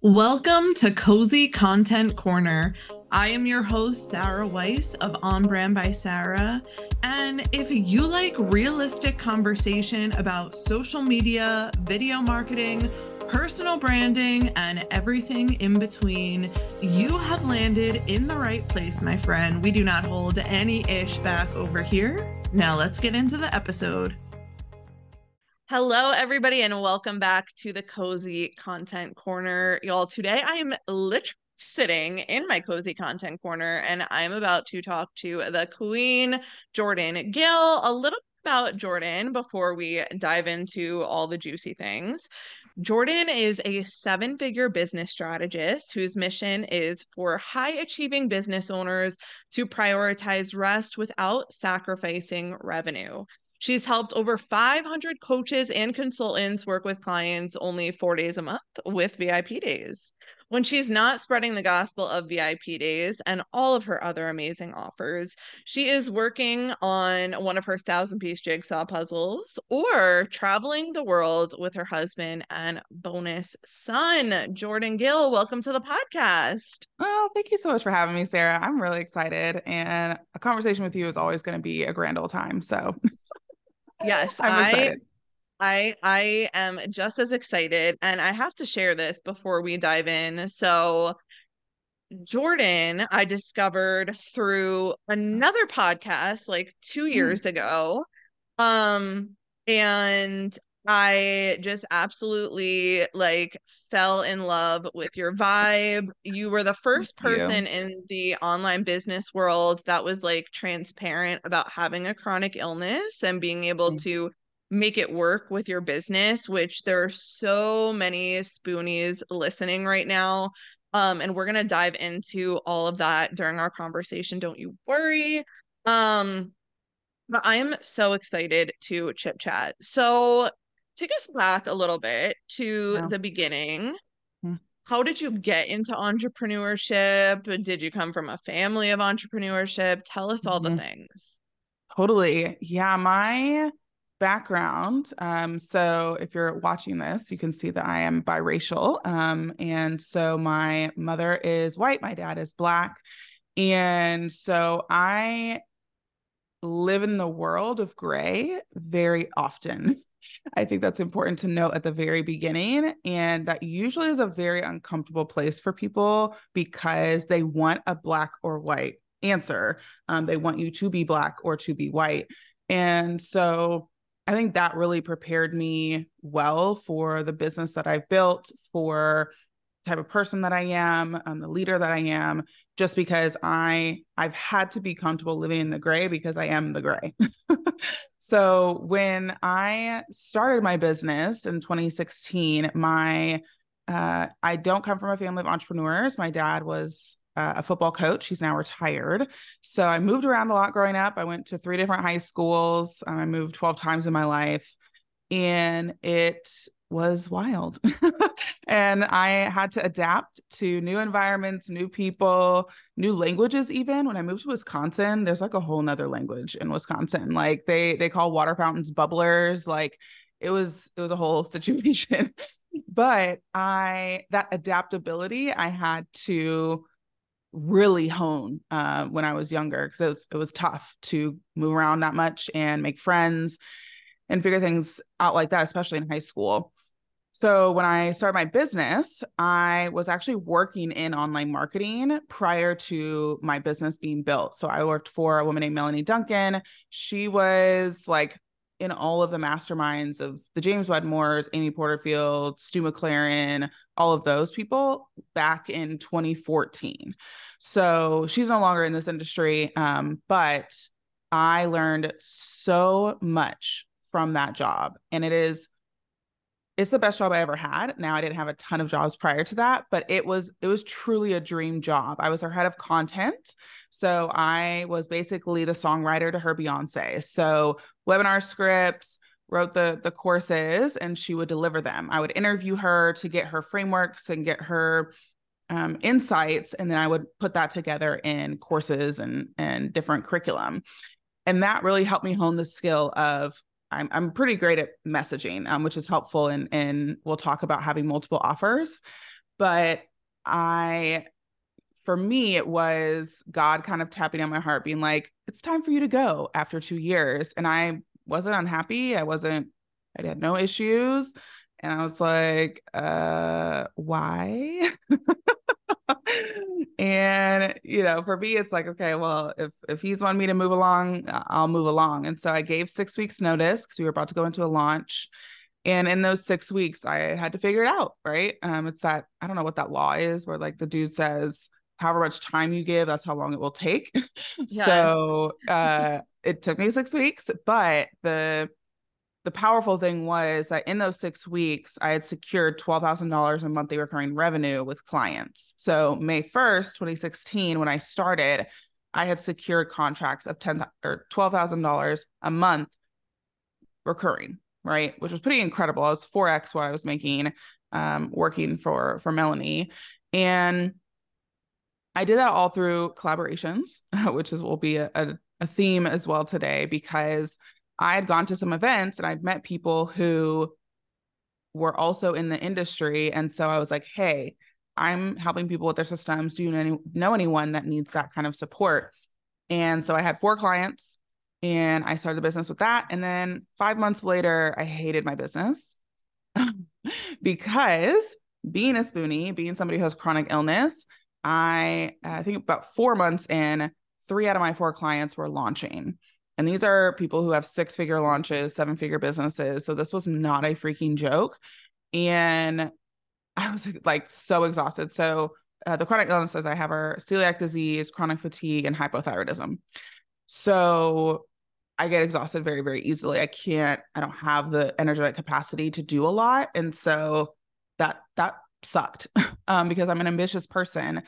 Welcome to Cozy Content Corner. I am your host, Sarah Weiss of On Brand by Sarah. And if you like realistic conversation about social media, video marketing, personal branding, and everything in between, you have landed in the right place, my friend. We do not hold any ish back over here. Now let's get into the episode. Hello, everybody, and welcome back to the Cozy Content Corner. Y'all, today I am literally sitting in my Cozy Content Corner and I'm about to talk to the Queen, Jordan Gill, a little about Jordan before we dive into all the juicy things. Jordan is a seven figure business strategist whose mission is for high achieving business owners to prioritize rest without sacrificing revenue. She's helped over 500 coaches and consultants work with clients only four days a month with VIP days. When she's not spreading the gospel of VIP days and all of her other amazing offers, she is working on one of her thousand piece jigsaw puzzles or traveling the world with her husband and bonus son, Jordan Gill. Welcome to the podcast. Oh, thank you so much for having me, Sarah. I'm really excited. And a conversation with you is always going to be a grand old time. So yes, I I I am just as excited and I have to share this before we dive in. So Jordan, I discovered through another podcast like 2 hmm. years mm. ago. Um and I just absolutely like fell in love with your vibe. You were the first person in the online business world that was like transparent about having a chronic illness and being able mm-hmm. to make it work with your business, which there are so many spoonies listening right now. Um, and we're gonna dive into all of that during our conversation. Don't you worry. Um, but I'm so excited to chit chat. So take us back a little bit to the beginning. Hmm. How did you get into entrepreneurship? Did you come from a family of entrepreneurship? Tell us all mm-hmm. the things. Totally. Yeah, my background. Um, so if you're watching this, you can see that I am biracial. Um, and so my mother is white, my dad is black. And so I live in the world of gray very often. I think that's important to note at the very beginning. And that usually is a very uncomfortable place for people because they want a black or white answer. Um, they want you to be black or to be white. And so I think that really prepared me well for the business that I've built, for type of person that I am, um, the leader that I am, just because I I've had to be comfortable living in the gray because I am the gray. so when I started my business in 2016, my uh, I don't come from a family of entrepreneurs. My dad was uh, a football coach. He's now retired. So I moved around a lot growing up. I went to three different high schools. Um, I moved 12 times in my life. And it was wild. and I had to adapt to new environments, new people, new languages even. When I moved to Wisconsin, there's like a whole nother language in Wisconsin. Like they they call water fountains bubblers. Like it was it was a whole situation. but I that adaptability I had to really hone uh, when I was younger because it was it was tough to move around that much and make friends and figure things out like that, especially in high school. So when I started my business, I was actually working in online marketing prior to my business being built. So I worked for a woman named Melanie Duncan. She was like in all of the masterminds of the James Wedmores, Amy Porterfield, Stu McLaren, all of those people back in 2014. So she's no longer in this industry, um, but I learned so much from that job. And it is it's the best job I ever had. Now I didn't have a ton of jobs prior to that, but it was it was truly a dream job. I was her head of content. So I was basically the songwriter to her Beyonce. So webinar scripts, wrote the the courses and she would deliver them. I would interview her to get her frameworks and get her um, insights and then I would put that together in courses and and different curriculum. And that really helped me hone the skill of I'm I'm pretty great at messaging, um, which is helpful. And and we'll talk about having multiple offers. but I for me, it was God kind of tapping on my heart, being like, it's time for you to go after two years. And I wasn't unhappy. I wasn't, I had no issues. And I was like, uh, why? and you know, for me, it's like, okay, well, if if he's wanting me to move along, I'll move along. And so I gave six weeks notice because we were about to go into a launch. And in those six weeks, I had to figure it out, right? Um, it's that I don't know what that law is, where like the dude says, however much time you give, that's how long it will take. Yes. so uh, it took me six weeks, but the the powerful thing was that in those six weeks, I had secured $12,000 in monthly recurring revenue with clients. So May 1st, 2016, when I started, I had secured contracts of 10 or $12,000 a month recurring, right? Which was pretty incredible. I was 4X what I was making um, working for, for Melanie. And I did that all through collaborations, which is will be a, a, a theme as well today because I had gone to some events and I'd met people who were also in the industry. And so I was like, hey, I'm helping people with their systems. Do you know, any, know anyone that needs that kind of support? And so I had four clients and I started the business with that. And then five months later, I hated my business because being a spoonie, being somebody who has chronic illness, I I think about four months in, three out of my four clients were launching. And these are people who have six figure launches, seven figure businesses. So this was not a freaking joke. And I was like so exhausted. So uh, the chronic illnesses I have are celiac disease, chronic fatigue, and hypothyroidism. So I get exhausted very, very easily. I can't, I don't have the energetic capacity to do a lot. And so that that sucked um, because I'm an ambitious person.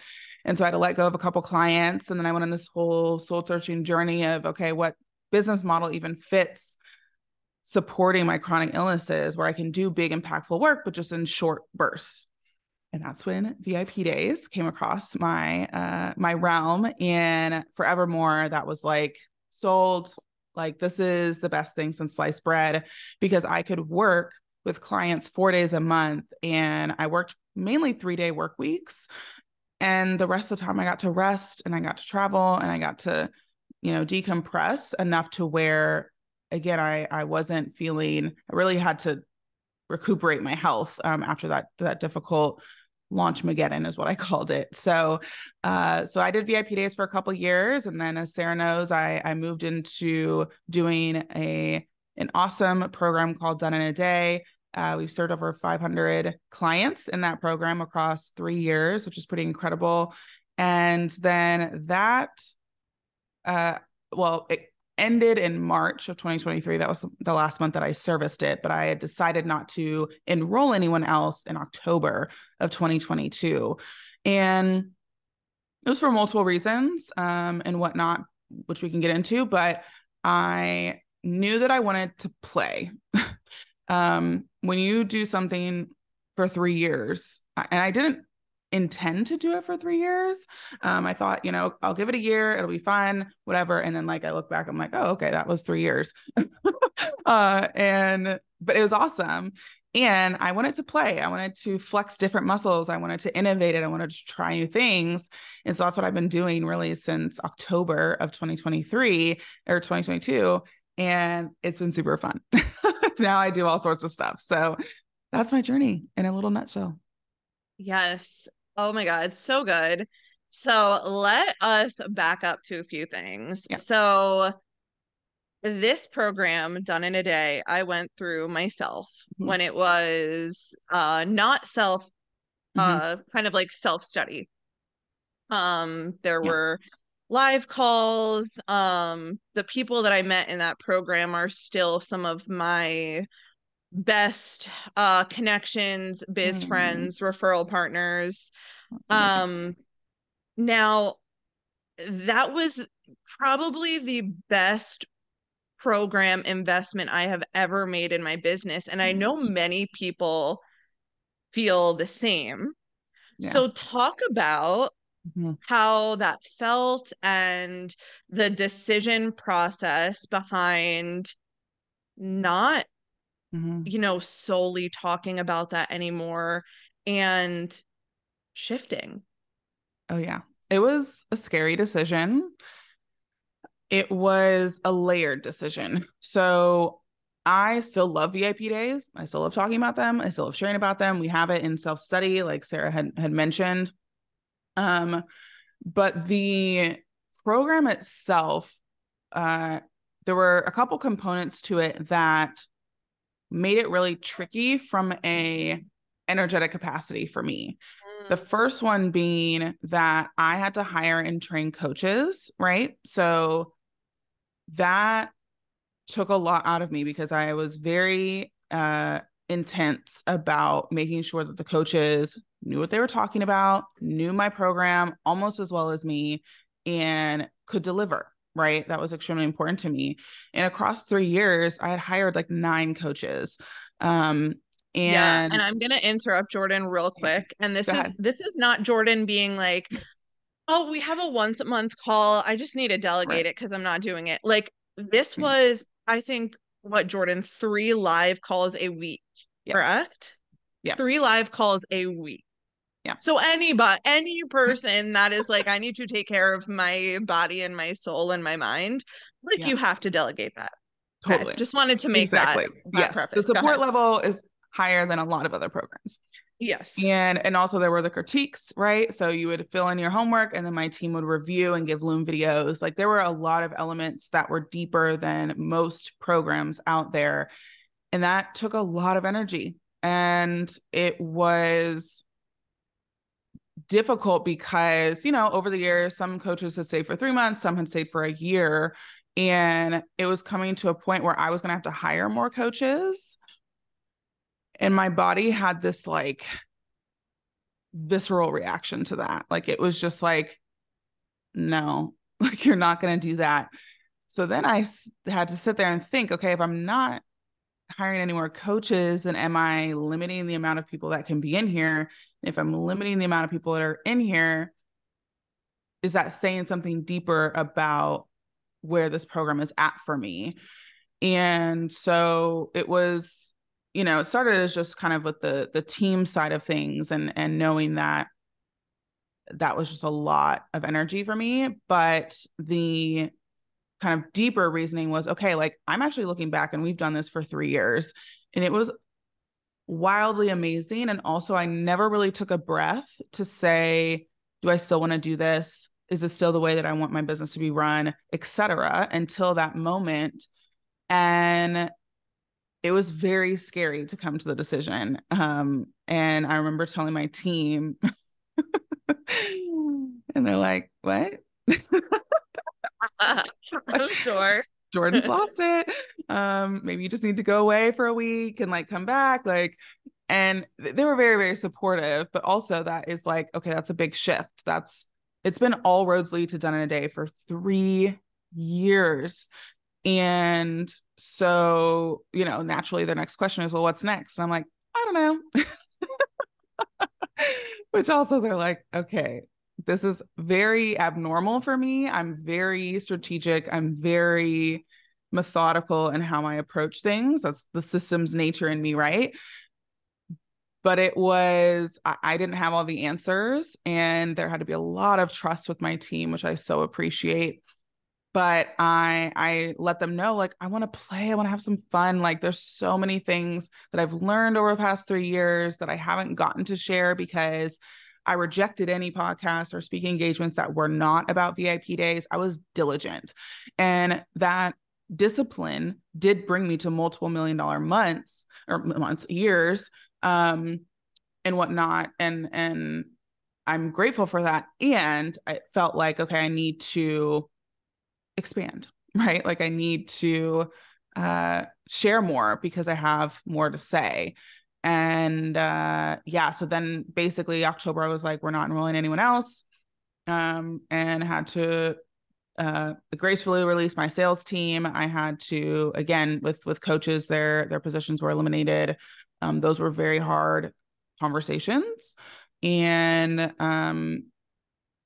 And so I had to let go of a couple clients. And then I went on this whole soul searching journey of, okay, what business model even fits supporting my chronic illnesses where I can do big, impactful work, but just in short bursts. And that's when VIP days came across my uh my realm. And forevermore that was like sold like this is the best thing since sliced bread because I could work with clients 4 days a month. And I worked mainly 3-day work weeks. And the rest of the time I got to rest and I got to travel and I got to you know decompress enough to where again i i wasn't feeling i really had to recuperate my health um, after that that difficult launch mageddon is what i called it. So uh so i did vip days for a couple years and then as sarah knows i i moved into doing a an awesome program called done in a day. Uh, we've served over 500 clients in that program across three years which is pretty incredible. And then that uh, well, it ended in March of 2023. That was the last month that I serviced it, but I had decided not to enroll anyone else in October of 2022. And it was for multiple reasons um, and whatnot, which we can get into, but I knew that I wanted to play. um, when you do something for three years, and I didn't intend to do it for three years. Um, I thought, you know, I'll give it a year, it'll be fun, whatever. And then like I look back, I'm like, oh, okay, that was three years. uh, and but it was awesome. And I wanted to play. I wanted to flex different muscles. I wanted to innovate it. I wanted to try new things. And so that's what I've been doing really since October of 2023 or 2022. And it's been super fun. now I do all sorts of stuff. So that's my journey in a little nutshell. Yes. Oh my God, so good. So let us back up to a few things. Yeah. So this program done in a day, I went through myself mm-hmm. when it was uh not self mm-hmm. uh kind of like self-study. Um there yeah. were live calls. Um the people that I met in that program are still some of my best uh connections biz mm. friends referral partners um now that was probably the best program investment i have ever made in my business and i know many people feel the same yeah. so talk about mm-hmm. how that felt and the decision process behind not mm-hmm. you know, solely talking about that anymore and shifting? Oh, yeah. It was a scary decision. It was a layered decision. So I still love VIP days. I still love talking about them. I still love sharing about them. We have it in self study, like Sarah had, had mentioned. Um, but the program itself, uh, there were a couple components to it that made it really tricky from a energetic capacity for me. The mm. first one being that I had to hire and train coaches, right? So that took a lot out of me because I was very uh, intense about making sure that the coaches knew what they were talking about, knew my program almost as well as me, and could deliver. Right. That was extremely important to me. And across three years, I had hired like nine coaches. Um, and yeah, and I'm gonna interrupt Jordan real quick. And this is this is not Jordan being like, oh, we have a once a month call. I just need to delegate right. it because I'm not doing it. Like this mm. was, I think, what Jordan, three live calls a week, yes. correct? Yeah. Three live calls a week. Yeah. So anybody, any person that is like, I need to take care of my body and my soul and my mind, like yeah. you have to delegate that. Totally. Okay. Just wanted to make exactly. that. that yes. The support level is higher than a lot of other programs. Yes. And and also there were the critiques, right? So you would fill in your homework and then my team would review and give Loom videos. Like there were a lot of elements that were deeper than most programs out there. And that took a lot of energy. And it was difficult because, you know, over the years, some coaches had stayed for three months, some had stayed for a year. And it was coming to a point where I was going to have to hire more coaches and my body had this like visceral reaction to that. Like it was just like, no, like you're not going to do that. So then I had to sit there and think, okay, if I'm not hiring any more coaches, then am I limiting the amount of people that can be in here? If I'm limiting the amount of people that are in here, is that saying something deeper about where this program is at for me? And so it was you know, it started as just kind of with the the team side of things and and knowing that that was just a lot of energy for me, but the kind of deeper reasoning was okay, like I'm actually looking back and we've done this for 3 years and it was wildly amazing and also I never really took a breath to say do I still want to do this? Is this still the way that I want my business to be run, etc. until that moment and it was very scary to come to the decision. Um, and I remember telling my team, and they're like, "What?" I'm sure. Jordan's lost it. Um, maybe you just need to go away for a week and like come back. Like, and they were very, very supportive, but also that is like, okay, that's a big shift. That's it's been all roads lead to done in a day for three years. And so, you know, naturally the next question is, well, what's next? And I'm like, I don't know. Which also they're like, okay, this is very abnormal for me. I'm very strategic. I'm very methodical in how I approach things. That's the system's nature in me, right? But it was, I, I didn't have all the answers, and there had to be a lot of trust with my team, which I so appreciate but i i let them know like i want to play i want to have some fun like there's so many things that i've learned over the past three years that i haven't gotten to share because i rejected any podcasts or speaking engagements that were not about vip days i was diligent and that discipline did bring me to multiple million dollar months or months years um and whatnot and and i'm grateful for that and i felt like okay i need to expand, right? Like I need to uh, share more because I have more to say. And uh, yeah, so then basically October, I was like, we're not enrolling anyone else. Um, and had to uh, gracefully release my sales team. I had to again with with coaches, their their positions were eliminated. Um, those were very hard conversations, and um,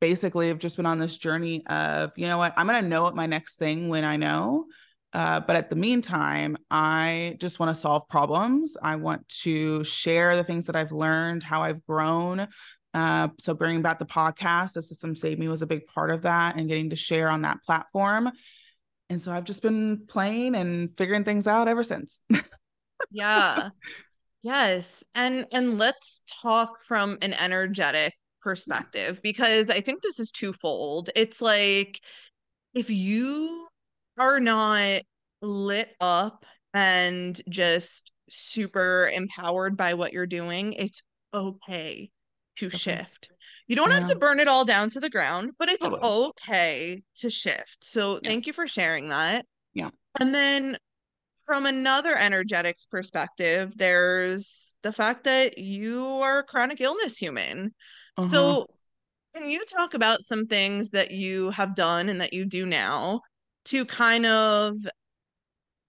basically have just been on this journey of, you know what, I'm to know what my next thing when I know. Uh, but at the meantime, I just want to solve problems. I want to share the things that I've learned, how I've grown, Uh, so bringing back the podcast of Systems Saved Me was a big part of that and getting to share on that platform. And so I've just been playing and figuring things out ever since. yeah. Yes. And and let's talk from an energetic perspective because I think this is twofold. It's like if you are not lit up and just super empowered by what you're doing, it's okay to okay. shift. You don't yeah. have to burn it all down to the ground, but it's totally. okay to shift. So yeah. thank you for sharing that. Yeah. And then from another energetics perspective, there's the fact that you are a chronic illness human. Uh-huh. So, can you talk about some things that you have done and that you do now to kind of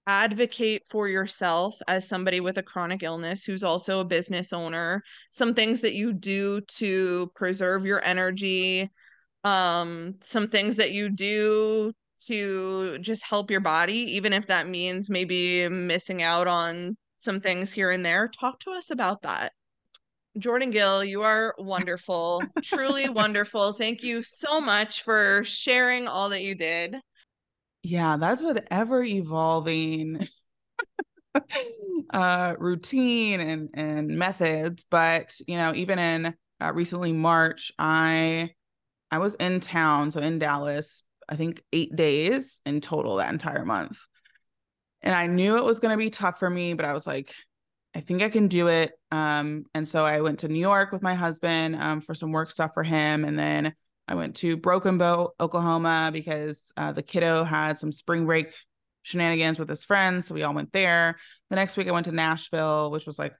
advocate for yourself as somebody with a chronic illness who's also a business owner? Some things that you do to preserve your energy, um, some things that you do to just help your body, even if that means maybe missing out on some things here and there. Talk to us about that. Jordan Gill, you are wonderful, truly wonderful. Thank you so much for sharing all that you did. Yeah, that's an ever evolving uh, routine and and methods. But you know, even in uh, recently March, I I was in town, so in Dallas, I think eight days in total that entire month. And I knew it was going to be tough for me, but I was like, I think I can do it. Um, and so I went to New York with my husband um, for some work stuff for him. And then I went to Broken Bow, Oklahoma, because uh, the kiddo had some spring break shenanigans with his friends. So we all went there. The next week, I went to Nashville, which was like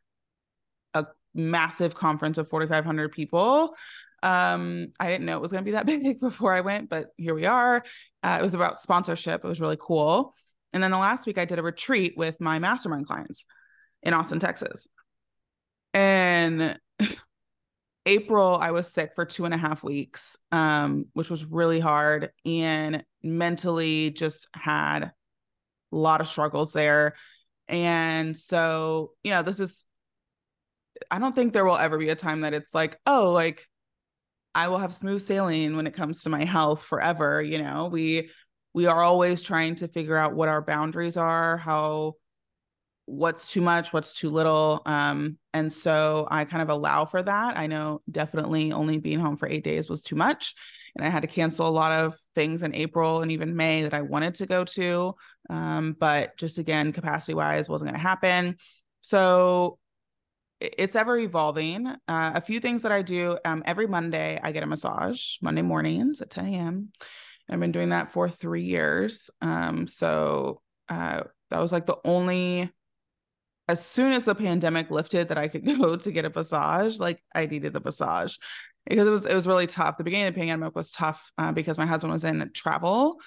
a massive conference of 4,500 people. Um, I didn't know it was going to be that big before I went, but here we are. Uh, it was about sponsorship. It was really cool. And then the last week, I did a retreat with my mastermind clients in Austin, Texas. And April, I was sick for two and a half weeks, um, which was really hard and mentally just had a lot of struggles there. And so, you know, this is, I don't think there will ever be a time that it's like, oh, like I will have smooth sailing when it comes to my health forever. You know, we, we are always trying to figure out what our boundaries are, how what's too much, what's too little. Um, and so I kind of allow for that. I know definitely only being home for eight days was too much. And I had to cancel a lot of things in April and even May that I wanted to go to. Um, but just again, capacity wise, wasn't going to happen. So it's ever evolving. Uh, a few things that I do um, every Monday, I get a massage Monday mornings at 10 a.m. I've been doing that for three years. Um, so uh, that was like the only as soon as the pandemic lifted that I could go to get a massage, like I needed the massage because it was it was really tough. The beginning of the pandemic was tough uh, because my husband was in travel,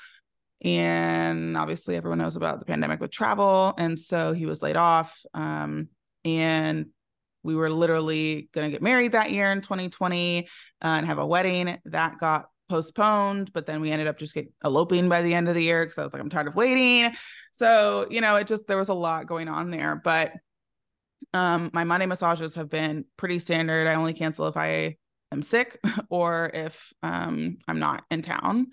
and obviously everyone knows about the pandemic with travel, and so he was laid off. Um, and we were literally going to get married that year in 2020 uh, and have a wedding that got postponed, but then we ended up just eloping by the end of the year because I was like, I'm tired of waiting. So, you know, it just there was a lot going on there. But um my Monday massages have been pretty standard. I only cancel if I am sick or if um I'm not in town.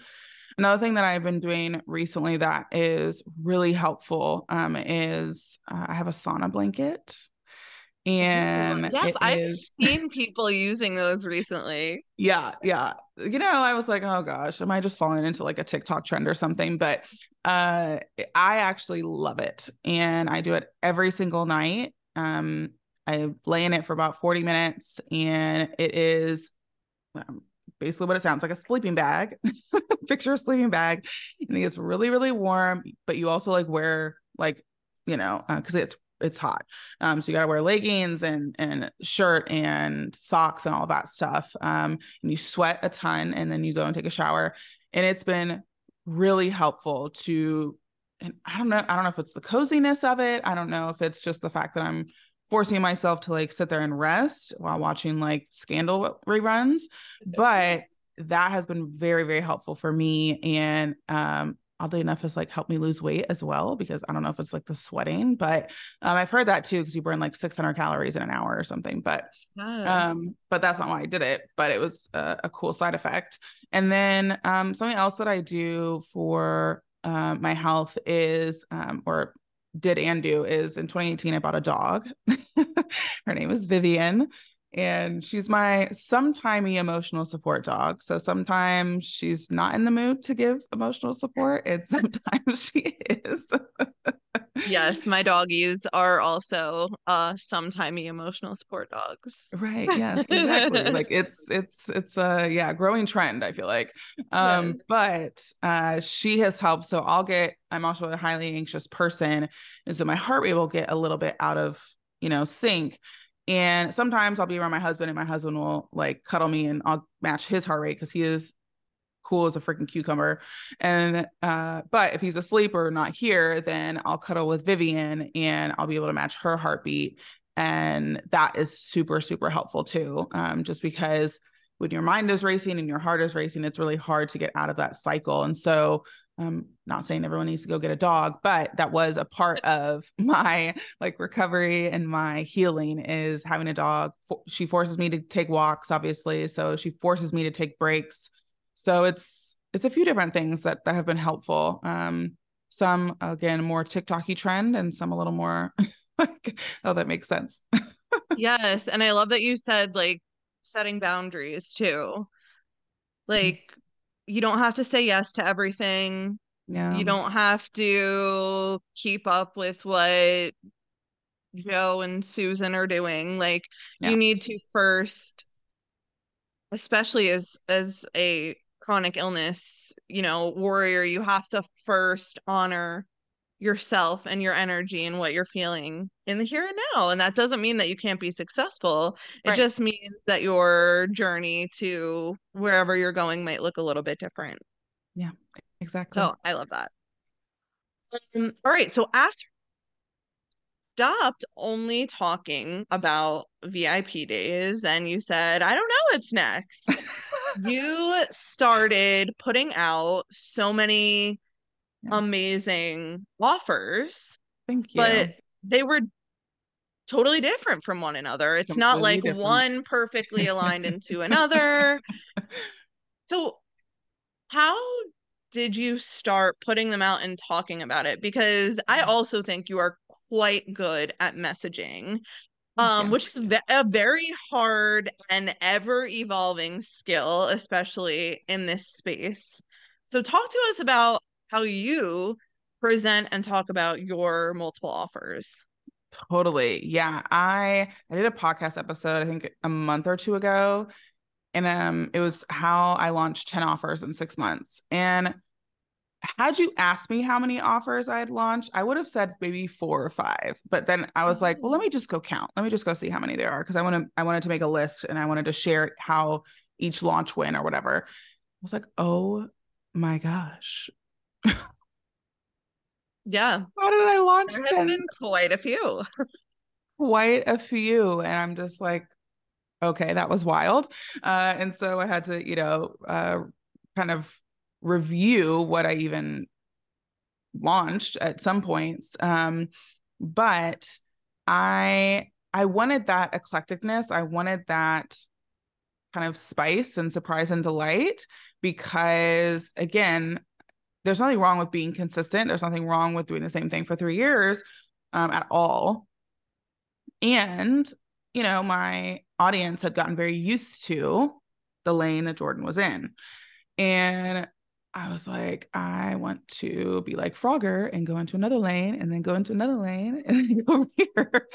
Another thing that I've been doing recently that is really helpful um, is uh, I have a sauna blanket. And yes, I've is... seen people using those recently. Yeah, yeah. You know, I was like, oh gosh, am I just falling into like a TikTok trend or something? But uh I actually love it. And I do it every single night. Um, I lay in it for about 40 minutes and it is um, basically what it sounds like a sleeping bag. Picture a sleeping bag. And it gets really, really warm, but you also like wear like, you know, because uh, it's it's hot. Um, so you gotta wear leggings and and shirt and socks and all that stuff. Um, and you sweat a ton, and then you go and take a shower. And it's been really helpful to, and I don't know, I don't know if it's the coziness of it. I don't know if it's just the fact that I'm forcing myself to like sit there and rest while watching like scandal reruns, but that has been very very helpful for me and um oddly enough has like helped me lose weight as well because I don't know if it's like the sweating, but um, I've heard that too because you burn like 600 calories in an hour or something. But um, but that's not why I did it. But it was a, a cool side effect. And then um, something else that I do for uh, my health is um, or did and do is in 2018 I bought a dog. Her name is Vivian and she's my sometimey emotional support dog. So sometimes she's not in the mood to give emotional support, and sometimes she is. yes, my doggies are also uh sometimey emotional support dogs. Right. Yes, exactly. like it's it's it's a yeah, growing trend, I feel like. Um, but uh she has helped. So I'll get I'm also a highly anxious person. And so my heart rate will get a little bit out of, you know, sync and sometimes I'll be around my husband and my husband will like cuddle me and I'll match his heart rate because he is cool as a freaking cucumber. And uh, but if he's asleep or not here, then I'll cuddle with Vivian and I'll be able to match her heartbeat. And that is super, super helpful too. Um, just because when your mind is racing and your heart is racing, it's really hard to get out of that cycle. And so I'm not saying everyone needs to go get a dog, but that was a part of my like recovery and my healing is having a dog. She forces me to take walks, obviously. So she forces me to take breaks. So it's it's a few different things that that have been helpful. Um, some again more TikToky trend, and some a little more like oh that makes sense. yes, and I love that you said like setting boundaries too. Mm. Like you don't have to say yes to everything. Yeah. You don't have to keep up with what Joe and Susan are doing. Like you need to first especially as as a chronic illness, you know, warrior, you have to first honor yourself and your energy and what you're feeling in the here and now. And that doesn't mean that you can't be successful. It right. just means that your journey to wherever you're going might look a little bit different. Yeah, exactly. So I love that. Um, all right. So after stopped only talking about VIP days and you said, I don't know what's next. you started putting out so many yeah. amazing offers. Thank you. But they were totally different from one another. It's Completely not like different. one perfectly aligned into another. So, how did you start putting them out and talking about it? Because I also think you are quite good at messaging. Um, which is a very hard and ever evolving skill, especially in this space. So, talk to us about how you present and talk about your multiple offers. Totally. Yeah. I I did a podcast episode I think a month or two ago and um it was how I launched 10 offers in 6 months. And had you asked me how many offers I had launched, I would have said maybe 4 or 5. But then I was like, well, let me just go count. Let me just go see how many there are because I want to I wanted to make a list and I wanted to share how each launch went or whatever. I was like, "Oh my gosh, yeah. How did I launch there 10? been quite a few. quite a few. And I'm just like, okay, that was wild. Uh, and so I had to, you know, uh, kind of review what I even launched at some points. Um, but I I wanted that eclecticness. I wanted that kind of spice and surprise and delight because again, there's nothing wrong with being consistent. There's nothing wrong with doing the same thing for three years um, at all. And, you know, my audience had gotten very used to the lane that Jordan was in. And I was like, I want to be like Frogger and go into another lane and then go into another lane and then go over here.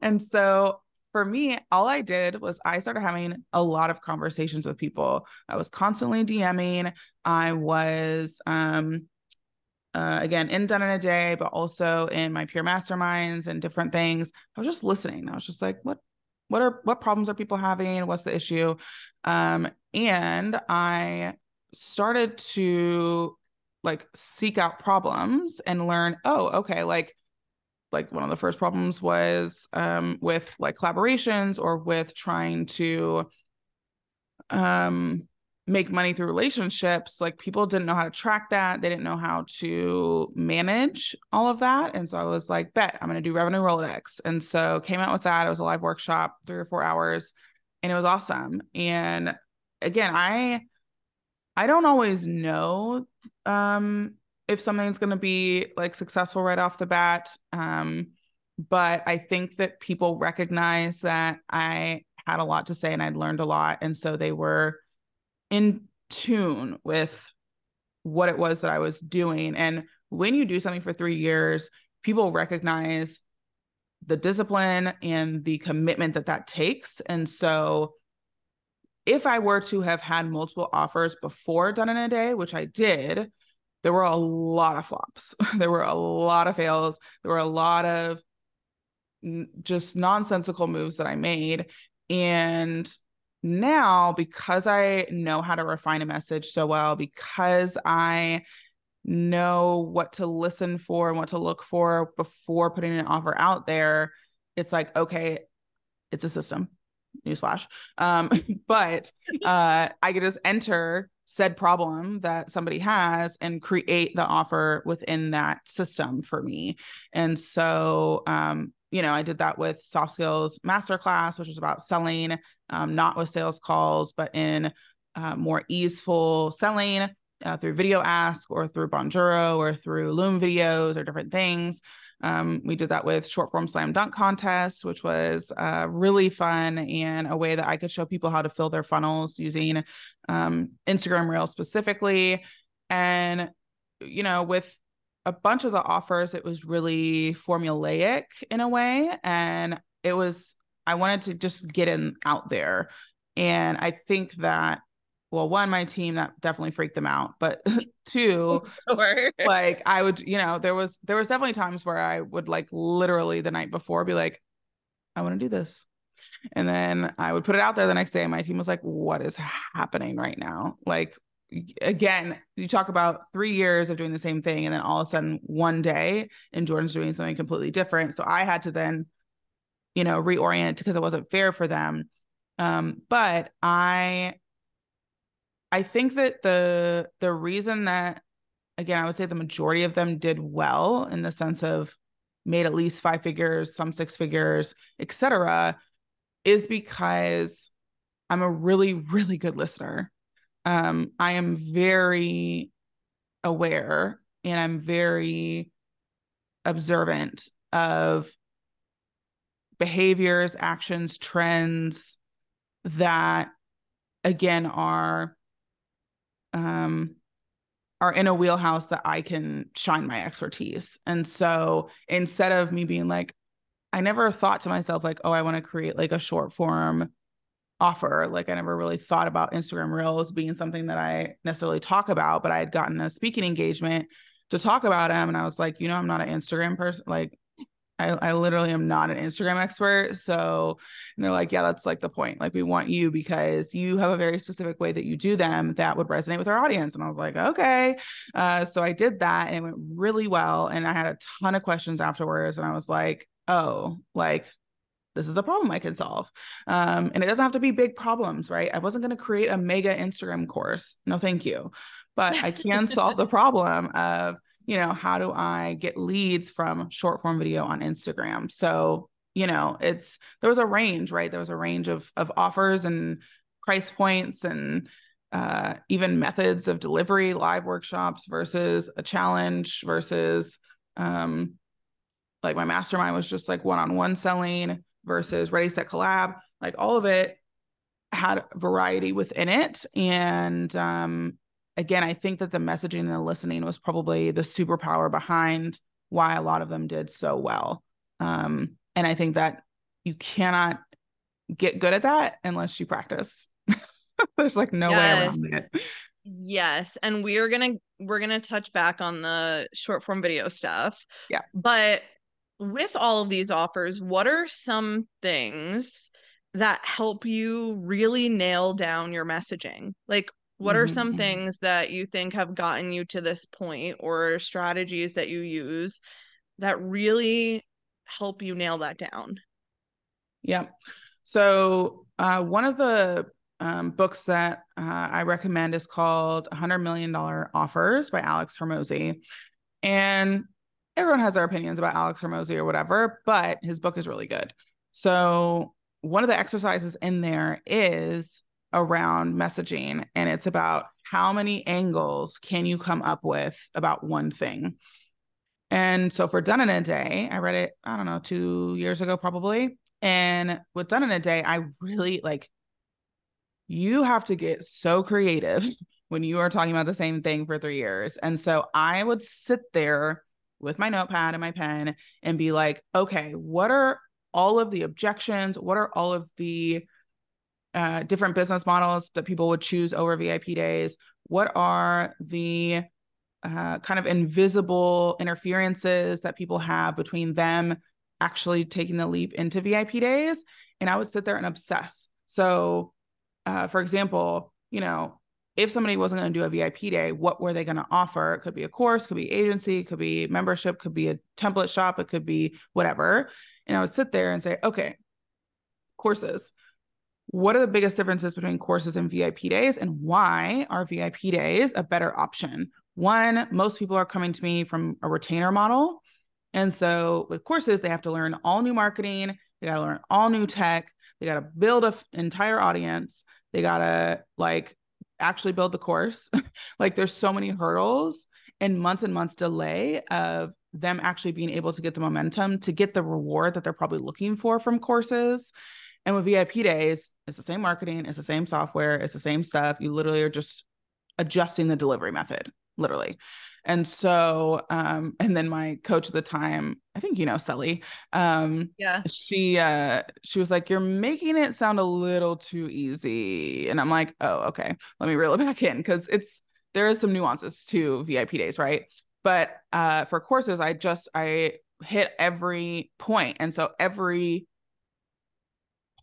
And so for me, all I did was I started having a lot of conversations with people. I was constantly DMing. I was, um, uh, again, in Done in a Day, but also in my peer masterminds and different things. I was just listening. I was just like, what, what are, what problems are people having? What's the issue? Um, and I started to like seek out problems and learn, oh, okay, like like one of the first problems was um, with like collaborations or with trying to um make money through relationships, like people didn't know how to track that. They didn't know how to manage all of that. And so I was like, bet I'm going to do revenue Rolodex. And so came out with that. It was a live workshop, three or four hours, and it was awesome. And again, I, I don't always know um, if something's going to be like successful right off the bat. Um, but I think that people recognize that I had a lot to say and I'd learned a lot. And so they were in tune with what it was that I was doing. And when you do something for three years, people recognize the discipline and the commitment that that takes. And so, if I were to have had multiple offers before done in a day, which I did, there were a lot of flops. there were a lot of fails. There were a lot of just nonsensical moves that I made. And now, because I know how to refine a message so well, because I know what to listen for and what to look for before putting an offer out there, it's like, okay, it's a system. Newsflash. Um, but uh, I could just enter said problem that somebody has and create the offer within that system for me. And so um, you know, I did that with soft skills masterclass, which was about selling, um, not with sales calls, but in uh, more easeful selling uh, through VideoAsk or through Bonjoro or through Loom videos or different things. Um, we did that with short form slam dunk contest, which was uh, really fun and a way that I could show people how to fill their funnels using um, Instagram Reels specifically. And, you know, with a bunch of the offers, it was really formulaic in a way. And it was, I wanted to just get in out there. And I think that, well, one, my team that definitely freaked them out, but two, sure. like I would, you know, there was, there was definitely times where I would like literally the night before be like, I want to do this. And then I would put it out there the next day, and my team was like, What is happening right now? Like, again, you talk about three years of doing the same thing, and then all of a sudden, one day, and Jordan's doing something completely different. So I had to then, you know, reorient because it wasn't fair for them. Um, but I, I think that the the reason that, again, I would say the majority of them did well in the sense of made at least five figures, some six figures, etc., is because I'm a really, really good listener um, I am very aware and I'm very observant of behaviors, actions, trends that again are um are in a wheelhouse that I can shine my expertise. And so instead of me being like I never thought to myself like, oh, I want to create like a short form offer. Like I never really thought about Instagram Reels being something that I necessarily talk about, but I had gotten a speaking engagement to talk about them. And I was like, you know, I'm not an Instagram person. Like I, I literally am not an Instagram expert. So and they're like, yeah, that's like the point. Like we want you because you have a very specific way that you do them that would resonate with our audience. And I was like, okay. Uh, so I did that and it went really well. And I had a ton of questions afterwards. And I was like, oh, like this is a problem I can solve. Um, and it doesn't have to be big problems, right? I wasn't going to create a mega Instagram course. No, thank you. But I can solve the problem of, you know, how do I get leads from short form video on Instagram? So, you know, it's there was a range, right? There was a range of of offers and price points and uh, even methods of delivery, live workshops versus a challenge versus um, like my mastermind was just like one on one selling versus Ready Set Collab, like all of it had variety within it. And um, again, I think that the messaging and the listening was probably the superpower behind why a lot of them did so well. Um, and I think that you cannot get good at that unless you practice. There's like no yes. way around it. Yes, and we are gonna we're gonna touch back on the short form video stuff. Yeah, but with all of these offers, what are some things that help you really nail down your messaging? Like, what are some mm-hmm. things that you think have gotten you to this point or strategies that you use that really help you nail that down? Yeah. So, uh, one of the um, books that uh, I recommend is called $100 Million Offers by Alex Hormozi. And everyone has their opinions about Alex Hormozi or whatever, but his book is really good. So, one of the exercises in there is around messaging, and it's about how many angles can you come up with about one thing. And so, for Done in a Day, I read it, I don't know, two years ago, probably. And with Done in a Day, I really like you have to get so creative when you are talking about the same thing for three years. And so I would sit there with my notepad and my pen and be like, okay, what are all of the objections? What are all of the uh, different business models that people would choose over VIP days? What are the uh, kind of invisible interferences that people have between them actually taking the leap into VIP days? And I would sit there and obsess. So uh, for example, you know, if somebody wasn't going to do a VIP day, what were they going to offer? It could be a course, could be agency, could be membership, could be a template shop, it could be whatever. And I would sit there and say, okay, courses. What are the biggest differences between courses and VIP days? And why are VIP days a better option? One, most people are coming to me from a retainer model. And so with courses, they have to learn all new marketing, they got to learn all new tech, they got to build an f- entire audience. They got to like actually build the course. like there's so many hurdles and months and months delay of them actually being able to get the momentum to get the reward that they're probably looking for from courses. And with VIP days, it's the same marketing, it's the same software, it's the same stuff. You literally are just adjusting the delivery method, literally. And so, um, and then my coach at the time, I think you know Sally. Um, yeah. She uh she was like, You're making it sound a little too easy. And I'm like, oh, okay. Let me reel it back in because it's there is some nuances to VIP days, right? But uh for courses, I just I hit every. And so every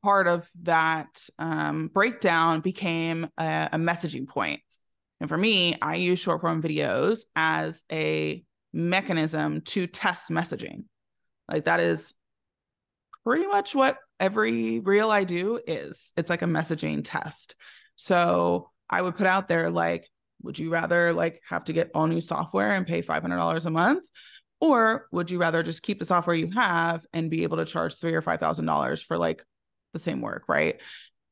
part of that um, breakdown became a, a messaging point. And for me, I use short form videos as a mechanism to test messaging. Like that is pretty much what every reel I do is. It's like a messaging test. So I would put out there like, would you rather like have to get all new software and pay $500 a month? Or would you rather just keep the software you have and be able to charge three or five thousand dollars for like the same work, right?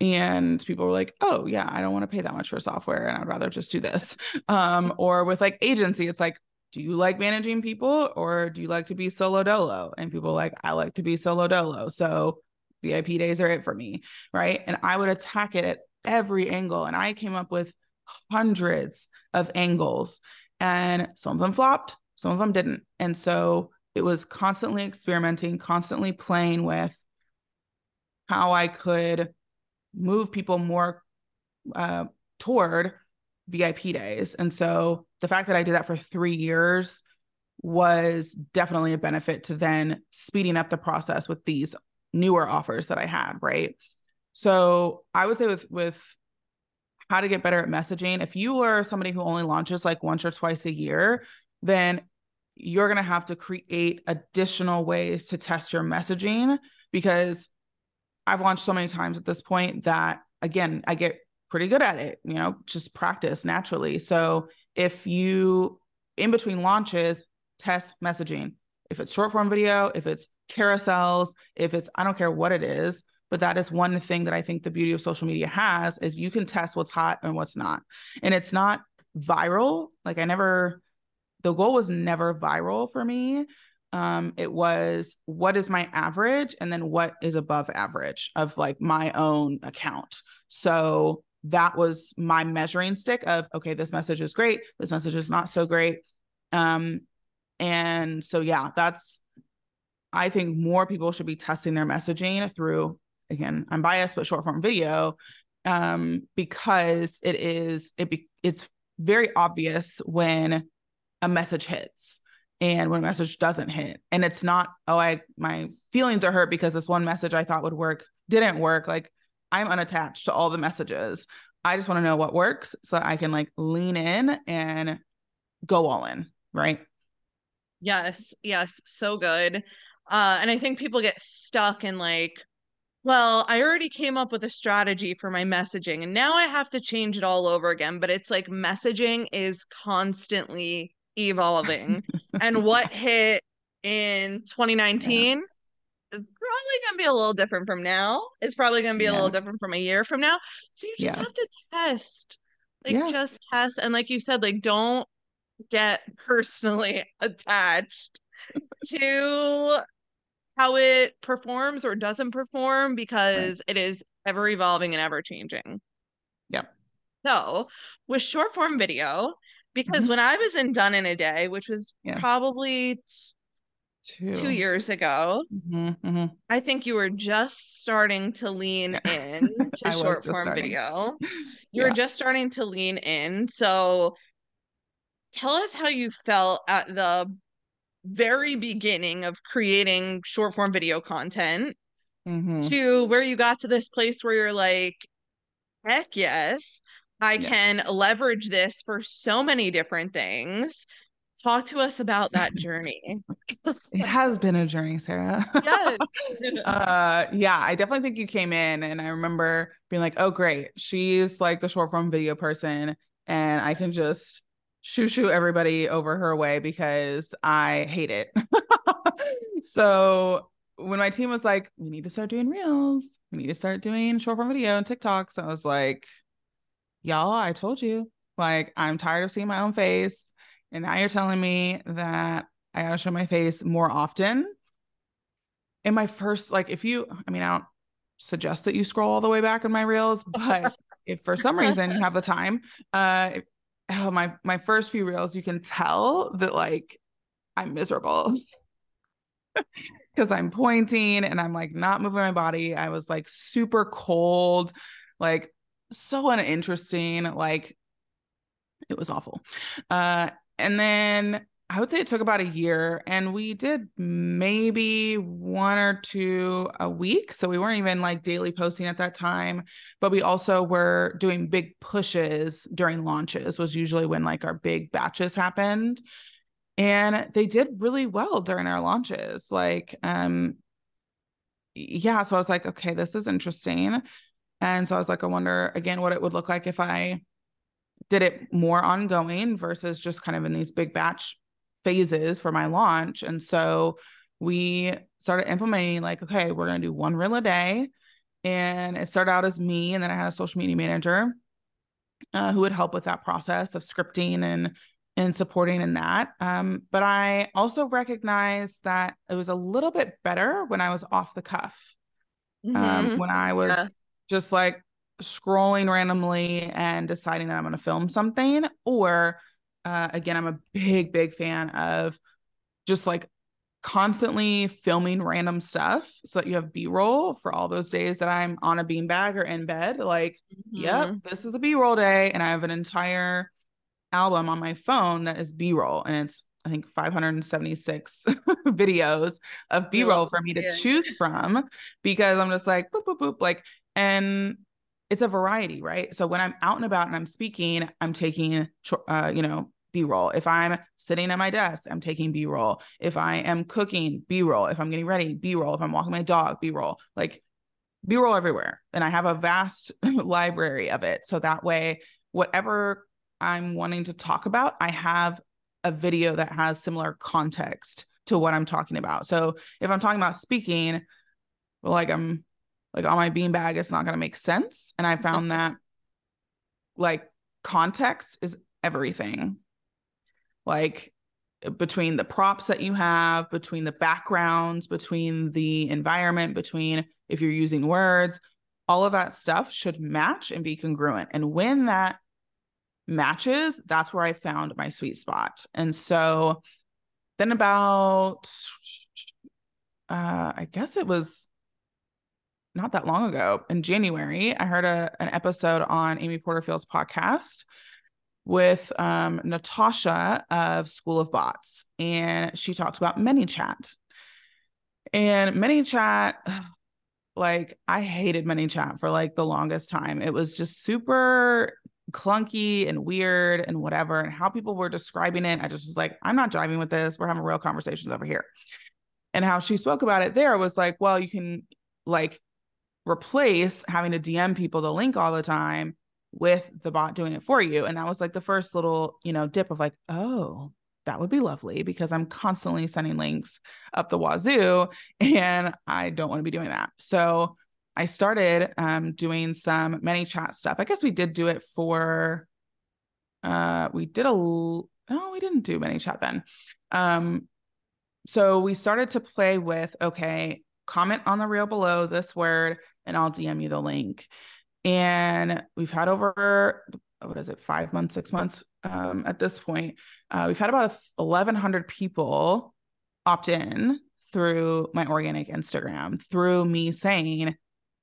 and people were like oh yeah i don't want to pay that much for software and i'd rather just do this. Um or with like agency it's like do you like managing people or do you like to be solo dolo? And people like i like to be solo dolo so vip days are it for me right? And i would attack it at every angle and i came up with hundreds of angles and some of them flopped some of them didn't. And so it was constantly experimenting constantly playing with how i could move people more uh, toward VIP days. And so the fact that I did that for three years was definitely a benefit to then speeding up the process with these newer offers that I had, right? So I would say with with how to get better at messaging, if you are somebody who only launches like once or twice a year, then you're going to have to create additional ways to test your messaging because I've launched so many times at this point that again, I get pretty good at it, you know, just practice naturally. So if you in between launches, test messaging. If it's short form video, if it's carousels, if it's I don't care what it is, but that is one thing that I think the beauty of social media has is you can test what's hot and what's not. And it's not viral. Like I never the goal was never viral for me um it was what is my average? And then what is above average of like my own account. So that was my measuring stick of okay this message is great this message is not so great. Um and so yeah that's i think more people should be testing their messaging through again i'm biased but short form video um because it is it be, it's very obvious when a message hits and when a message doesn't hit and it's not oh i my feelings are hurt because this one message i thought would work didn't work like i'm unattached to all the messages i just want to know what works so i can like lean in and go all in right yes yes so good uh and i think people get stuck in like well, I already came up with a strategy for my messaging and now I have to change it all over again. But it's like messaging is constantly evolving. and what hit in 2019 yes. is probably going to be a little different from now. It's probably going to be yes. a little different from a year from now. So you just yes. have to test. Like, just test. And like you said, like, don't get personally attached to how it performs or doesn't perform because right. it is ever evolving and ever changing. Yep. So with short form video, because mm-hmm. when I was in Done in a Day, which was yes. probably two. two years ago, mm-hmm, mm-hmm. I think you were just starting to lean in to short form starting. video. You yeah. were just starting to lean in. So tell us how you felt at the very beginning of creating short form video content mm-hmm. to where you got to this place where you're like, heck yes, I yeah. can leverage this for so many different things. Talk to us about that journey. it has been a journey, Sarah. Yes. uh, yeah, I definitely think you came in and I remember being like, oh, great. She's like the short form video person and I can just shoo shoo everybody over her way because I hate it. so when my team was like, we need to start doing reels, we need to start doing short form video and TikToks, I was like, y'all, I told you, like, I'm tired of seeing my own face. And now you're telling me that I gotta show my face more often. In my first, like, if you, I mean, I don't suggest that you scroll all the way back in my reels, but if for some reason you have the time, uh, oh, my my first few reels, you can tell that like I'm miserable because I'm pointing and I'm like not moving my body. I was like super cold, like so uninteresting. Like it was awful. Uh, and then I would say it took about a year and we did maybe one or two a week. So we weren't even like daily posting at that time, but we also were doing big pushes during launches was usually when like our big batches happened. And they did really well during our launches. Like um yeah, so I was like, okay, this is interesting. And so I was like, I wonder again what it would look like if I did it more ongoing versus just kind of in these big batch phases for my launch. And so we started implementing like, okay, we're going to do one reel a day. And it started out as me. And then I had a social media manager uh, who would help with that process of scripting and and supporting in that. Um, but I also recognized that it was a little bit better when I was off the cuff. Um, mm-hmm. Um, when I was yeah. Just like scrolling randomly and deciding that I'm going to film something, or uh, again, I'm a big, big fan of just like constantly filming random stuff so that you have b-roll for all those days that i'm on a beanbag or in bed like mm-hmm. yep this is a b-roll day and i have an entire album on my phone that is b-roll and it's i think 576 videos of b-roll for me to choose from because i'm just like boop boop boop like and it's a variety, right? So when I'm out and about and I'm speaking, I'm taking, uh, you know, B roll. If I'm sitting at my desk, I'm taking B roll. If I am cooking, B roll. If I'm getting ready, B roll. If I'm walking my dog, B roll. Like B roll everywhere. And I have a vast library of it. So that way, whatever I'm wanting to talk about, I have a video that has similar context to what I'm talking about. So if I'm talking about speaking, like I'm like on my beanbag, it's not going to make sense. And I found that like context is everything. Like between the props that you have, between the backgrounds, between the environment, between if you're using words, all of that stuff should match and be congruent. And when that matches, that's where I found my sweet spot. And so then about uh I guess it was not that long ago in January, I heard a, an episode on Amy Porterfield's podcast with um, Natasha of School of Bots, and she talked about ManyChat. And ManyChat, like I hated ManyChat for like the longest time. It was just super clunky and weird and whatever. And how people were describing it, I just was like, I'm not driving with this. We're having real conversations over here. And how she spoke about it there was like, well, you can like replace having to DM people the link all the time with the bot doing it for you. And that was like the first little, you know, dip of like, oh, that would be lovely because I'm constantly sending links up the wazoo and I don't want to be doing that. So I started um, doing some ManyChat stuff. I guess we did do it for, uh, we did a, no, we didn't do ManyChat then. Um, so we started to play with, okay, comment on the reel below this word and I'll DM you the link. And we've had over, what is it, five months, six months um, at this point. Uh, we've had about 1,100 people opt in through my organic Instagram, through me saying,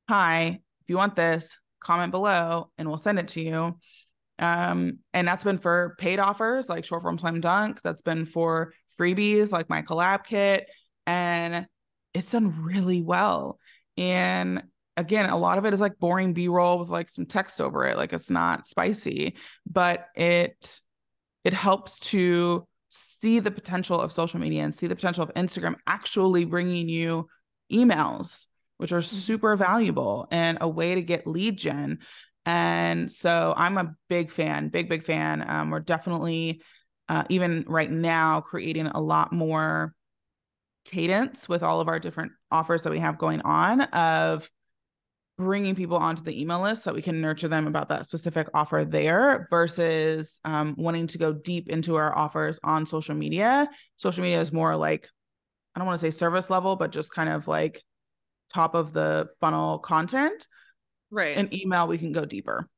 Hi, if you want this, comment below and we'll send it to you. Um, and that's been for paid offers like short form slam dunk. That's been for freebies like my collab kit. And it's done really well. And again, a lot of it is like boring B roll with like some text over it. Like it's not spicy, but it it helps to see the potential of social media and see the potential of Instagram actually bringing you emails, which are mm-hmm. super valuable and a way to get lead gen. And so I'm a big fan, big, big fan. Um, we're definitely, uh, even right now, creating a lot more cadence with all of our different offers that we have going on of bringing people onto the email list so we can nurture them about that specific offer there versus um, wanting to go deep into our offers on social media. Social media is more like, I don't want to say service level, but just kind of like top of the funnel content. Right. In email, we can go deeper.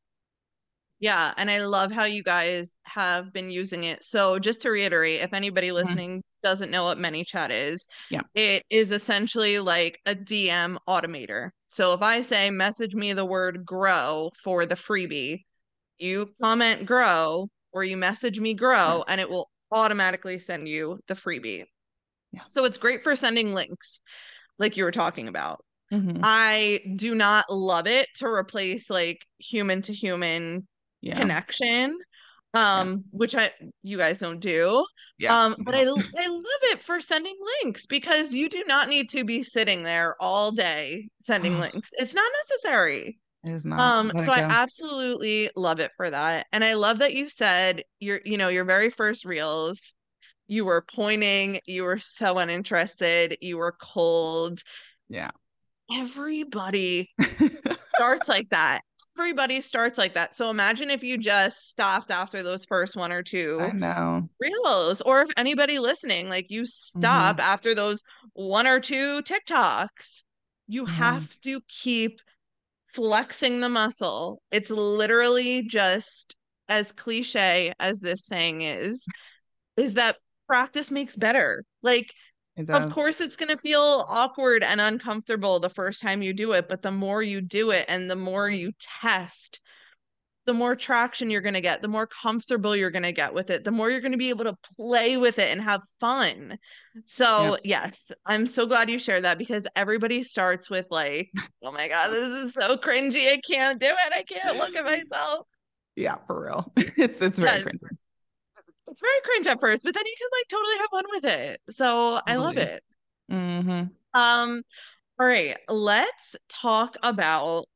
Yeah. And I love how you guys have been using it. So, just to reiterate, if anybody mm-hmm. listening mm-hmm. doesn't know what ManyChat is, yeah. it is essentially like a DM automator. So, if I say message me the word grow for the freebie, you comment grow or you message me grow, and it will automatically send you the freebie. Yes. So, it's great for sending links like you were talking about. Mm-hmm. I do not love it to replace like human to human connection um yeah. which i you guys don't do. Yeah. Um but I, I love it for sending links because you do not need to be sitting there all day sending links. It's not necessary. It is not. Um so i absolutely love it for that. And i love that you said your you know your very first reels you were pointing you were so uninterested you were cold. Yeah. Everybody starts like that. Everybody starts like that. So imagine if you just stopped after those first one or two I know. reels, or if anybody listening, like you stop mm-hmm. after those one or two TikToks. You mm-hmm. have to keep flexing the muscle. It's literally just as cliche as this saying is, is that practice makes better. Like of course, it's going to feel awkward and uncomfortable the first time you do it, but the more you do it and the more you test, the more traction you're going to get, the more comfortable you're going to get with it, the more you're going to be able to play with it and have fun. So, yes, I'm so glad you shared that because everybody starts with, like, oh my God, this is so cringy. I can't do it. I can't look at myself. Yeah, for real. It's it's very yes. cringy it's very cringe at first, but then you can like totally have fun with it. So I love it. Mm-hmm. Um, all right, let's talk about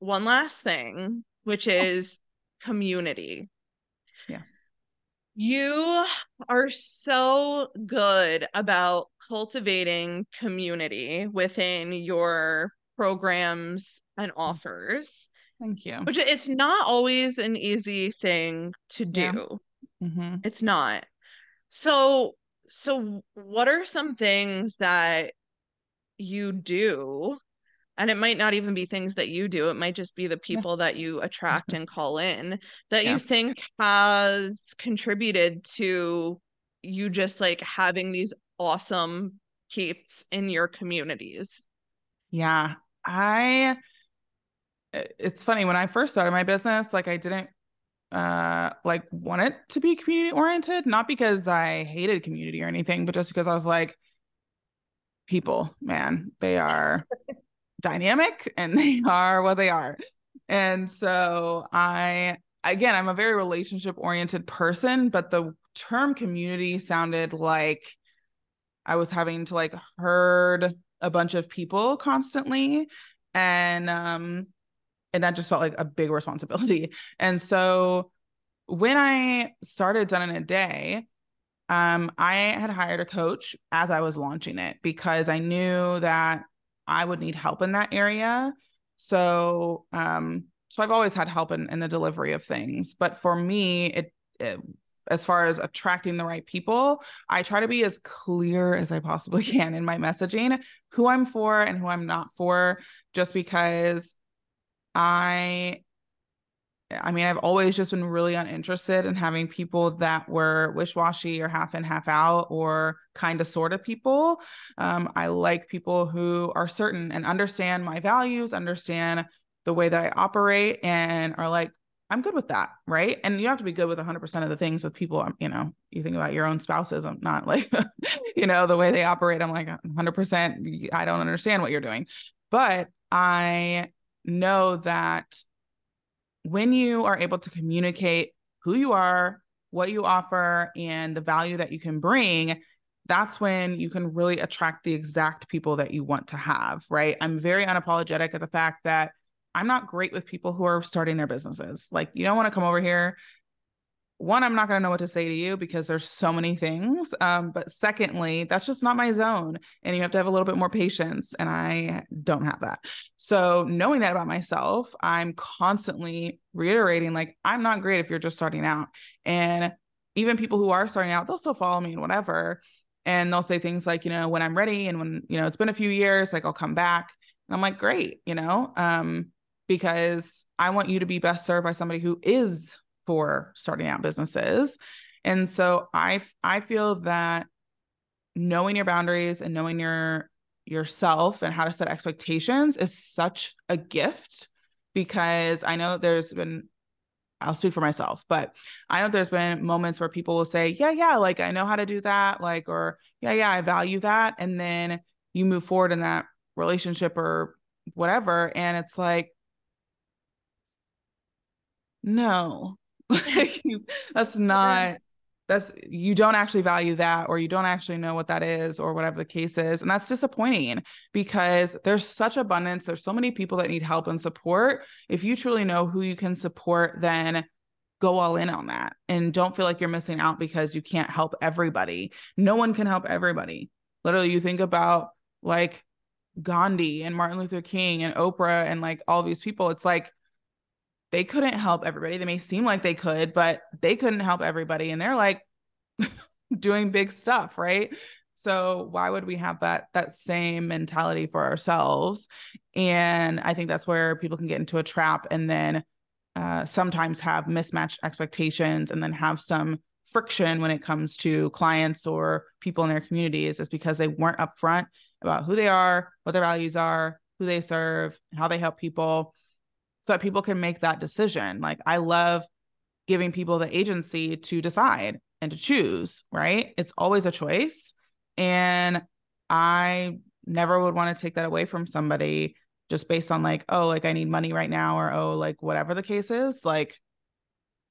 one last thing, which oh. is community. Yes. You are so good about cultivating community within your programs and mm. offers. Thank you. Which it's not always an easy thing to do. Mm-hmm. It's not. So, so what are some things that you do? And it might not even be things that you do. It might just be the people yeah. that you attract mm-hmm. and call in that yeah. you think has contributed to you just like having these awesome keeps in your communities. Yeah. I it's funny when I first started my business, like I didn't uh like want it to be community oriented not because i hated community or anything but just because i was like people man they are dynamic and they are what they are. And so i again i'm a very relationship oriented person but the term community sounded like i was having to like herd a bunch of people constantly. And um and that just felt like a big responsibility. And so when I started done in a day, um, I had hired a coach as I was launching it because I knew that I would need help in that area. So, um, so I've always had help in, in the delivery of things, but for me, it, it as far as attracting the right people, I try to be as clear as I possibly can in my messaging, who I'm for and who I'm not for, just because I I mean, I've always just been really uninterested in having people that were wish-washy or half in, half out, or kind of sort of people. Um, I like people who are certain and understand my values, understand the way that I operate, and are like, I'm good with that, right? And you have to be good with 100% of the things with people. You know, you think about your own spouses. I'm not like, you know, the way they operate. I'm like 100%. I don't understand what you're doing, but I know that when you are able to communicate who you are, what you offer, and the value that you can bring, that's when you can really attract the exact people that you want to have, right? I'm very unapologetic at the fact that I'm not great with people who are starting their businesses. Like, you don't want to come over here one i'm not going to know what to say to you because there's so many things um, but secondly that's just not my zone and you have to have a little bit more patience and i don't have that. So knowing that about myself i'm constantly reiterating like i'm not great if you're just starting out and even people who are starting out they'll still follow me and whatever and they'll say things like you know when i'm ready and when you know it's been a few years like i'll come back and i'm like great you know um because i want you to be best served by somebody who is for starting out businesses. And so I I feel that knowing your boundaries and knowing your yourself and how to set expectations is such a gift because I know there's been I'll speak for myself, but I know there's been moments where people will say, "Yeah, yeah, like I know how to do that," like or "Yeah, yeah, I value that." And then you move forward in that relationship or whatever and it's like no that's not that's you don't actually value that or you don't actually know what that is or whatever the case is and that's disappointing because there's such abundance there's so many people that need help and support. If you truly know who you can support then go all in on that and don't feel like you're missing out because you can't help everybody. No one can help everybody. Literally you think about like Gandhi and Martin Luther King and Oprah and like all these people it's like they couldn't help everybody. They may seem like they could, but they couldn't help everybody. And they're like doing big stuff, right? So why would we have that that same mentality for ourselves? And I think that's where people can get into a trap and then uh, sometimes have mismatched expectations and then have some friction when it comes to clients or people in their communities is because they weren't upfront about who they are, what their values are, who they serve, how they help people so that people can make that decision. Like I love giving people the agency to decide and to choose, right? It's always a choice. And I never would want to take that away from somebody just based on like, oh, like I need money right now, or oh, like whatever the case is. Like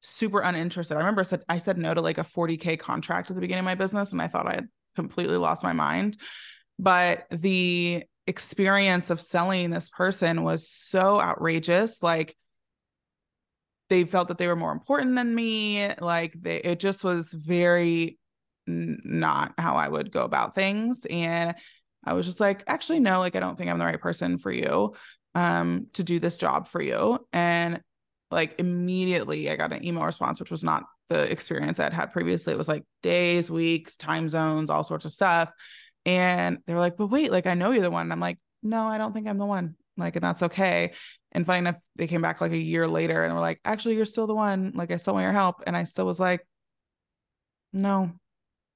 super uninterested. I remember said I said no to like a 40k contract at the beginning of my business and I thought I had completely lost my mind. But the experience of selling this person was so outrageous like they felt that they were more important than me like they it just was very n- not how i would go about things. And i was just like actually no like i don't think i'm the right person for you um to do this job for you. And like immediately i got an email response which was not the experience i'd had previously. It was like days weeks time zones all sorts of stuff and they're like, but wait, like I know you're the one. And I'm like, no, I don't think I'm the one. Like, and that's okay. And funny enough, they came back like a year later and were like, actually, you're still the one. Like, I still want your help. And I still was like, no,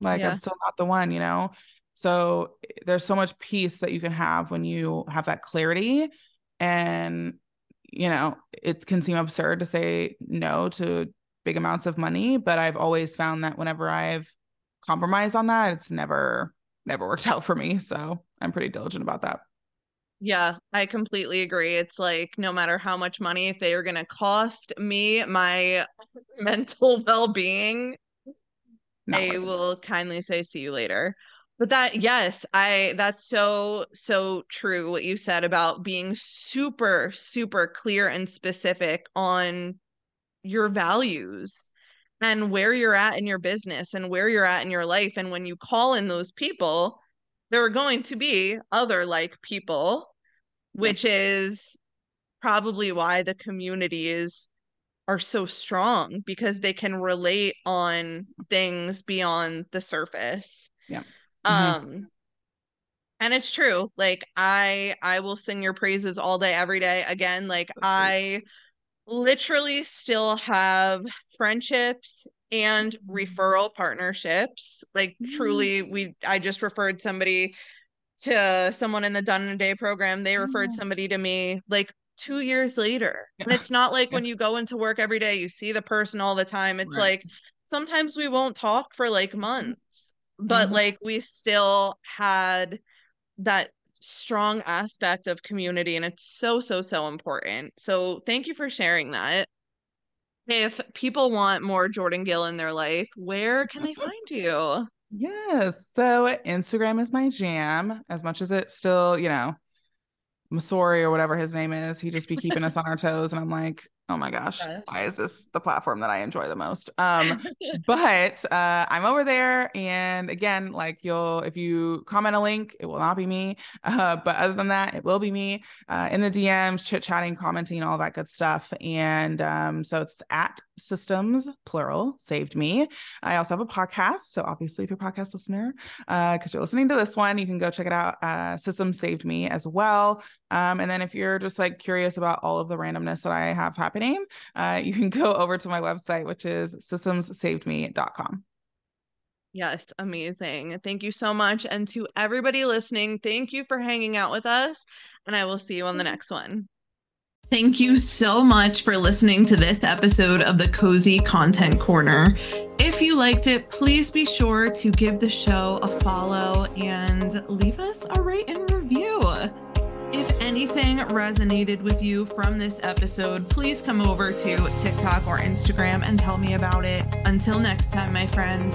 like yeah. I'm still not the one, you know? So there's so much peace that you can have when you have that clarity. And, you know, it can seem absurd to say no to big amounts of money, but I've always found that whenever I've compromised on that, it's never never worked out for me. So I'm pretty diligent about that. Yeah, I completely agree. It's like no matter how much money, if they are going to cost me my mental well being, I will kindly say, see you later. but that yes i that's so so true what you said about being super super clear and specific on your values and where you're at in your business and where you're at in your life and when you call in those people there are going to be other like people which is probably why the community is are so strong because they can relate on things beyond the surface. Yeah. Mm-hmm. Um and it's true. Like I I will sing your praises all day every day. Again, like so I literally still have friendships and mm-hmm. referral partnerships. Like mm-hmm. truly we I just referred somebody to someone in the Done in a Day program. They referred mm-hmm. somebody to me. Like two years later. Yeah. And it's not like yeah. when you go into work every day, you see the person all the time. It's right. like sometimes we won't talk for like months, but mm-hmm. like we still had that strong aspect of community. And it's so, so, so important. So thank you for sharing that. If people want more Jordan Gill in their life, where can they find you? Yes. So Instagram is my jam, as much as it still, you know, Mosseri or whatever his name is. He just be keeping us on our toes. And I'm like, oh my gosh, yes. why is this the platform that I enjoy the most? Um, but uh, I'm over there. And again, like you'll, if you comment a link, it will not be me. Uh, but other than that, it will be me uh, in the DMs, chit chatting, commenting, all that good stuff. And um, so it's at systems plural saved me i also have a podcast so obviously if you're a podcast listener uh because you're listening to this one you can go check it out uh, systems saved me as well um, and then if you're just like curious about all of the randomness that i have happening uh, you can go over to my website which is systemssavedme.com Yes, amazing. Thank you so much. And to everybody listening, thank you for hanging out with us. And I will see you on the next one. Thank you so much for listening to this episode of the Cozy Content Corner. If you liked it, please be sure to give the show a follow and leave us a rate and review. Anything resonated with you from this episode, please come over to TikTok or Instagram and tell me about it. Until next time, my friend.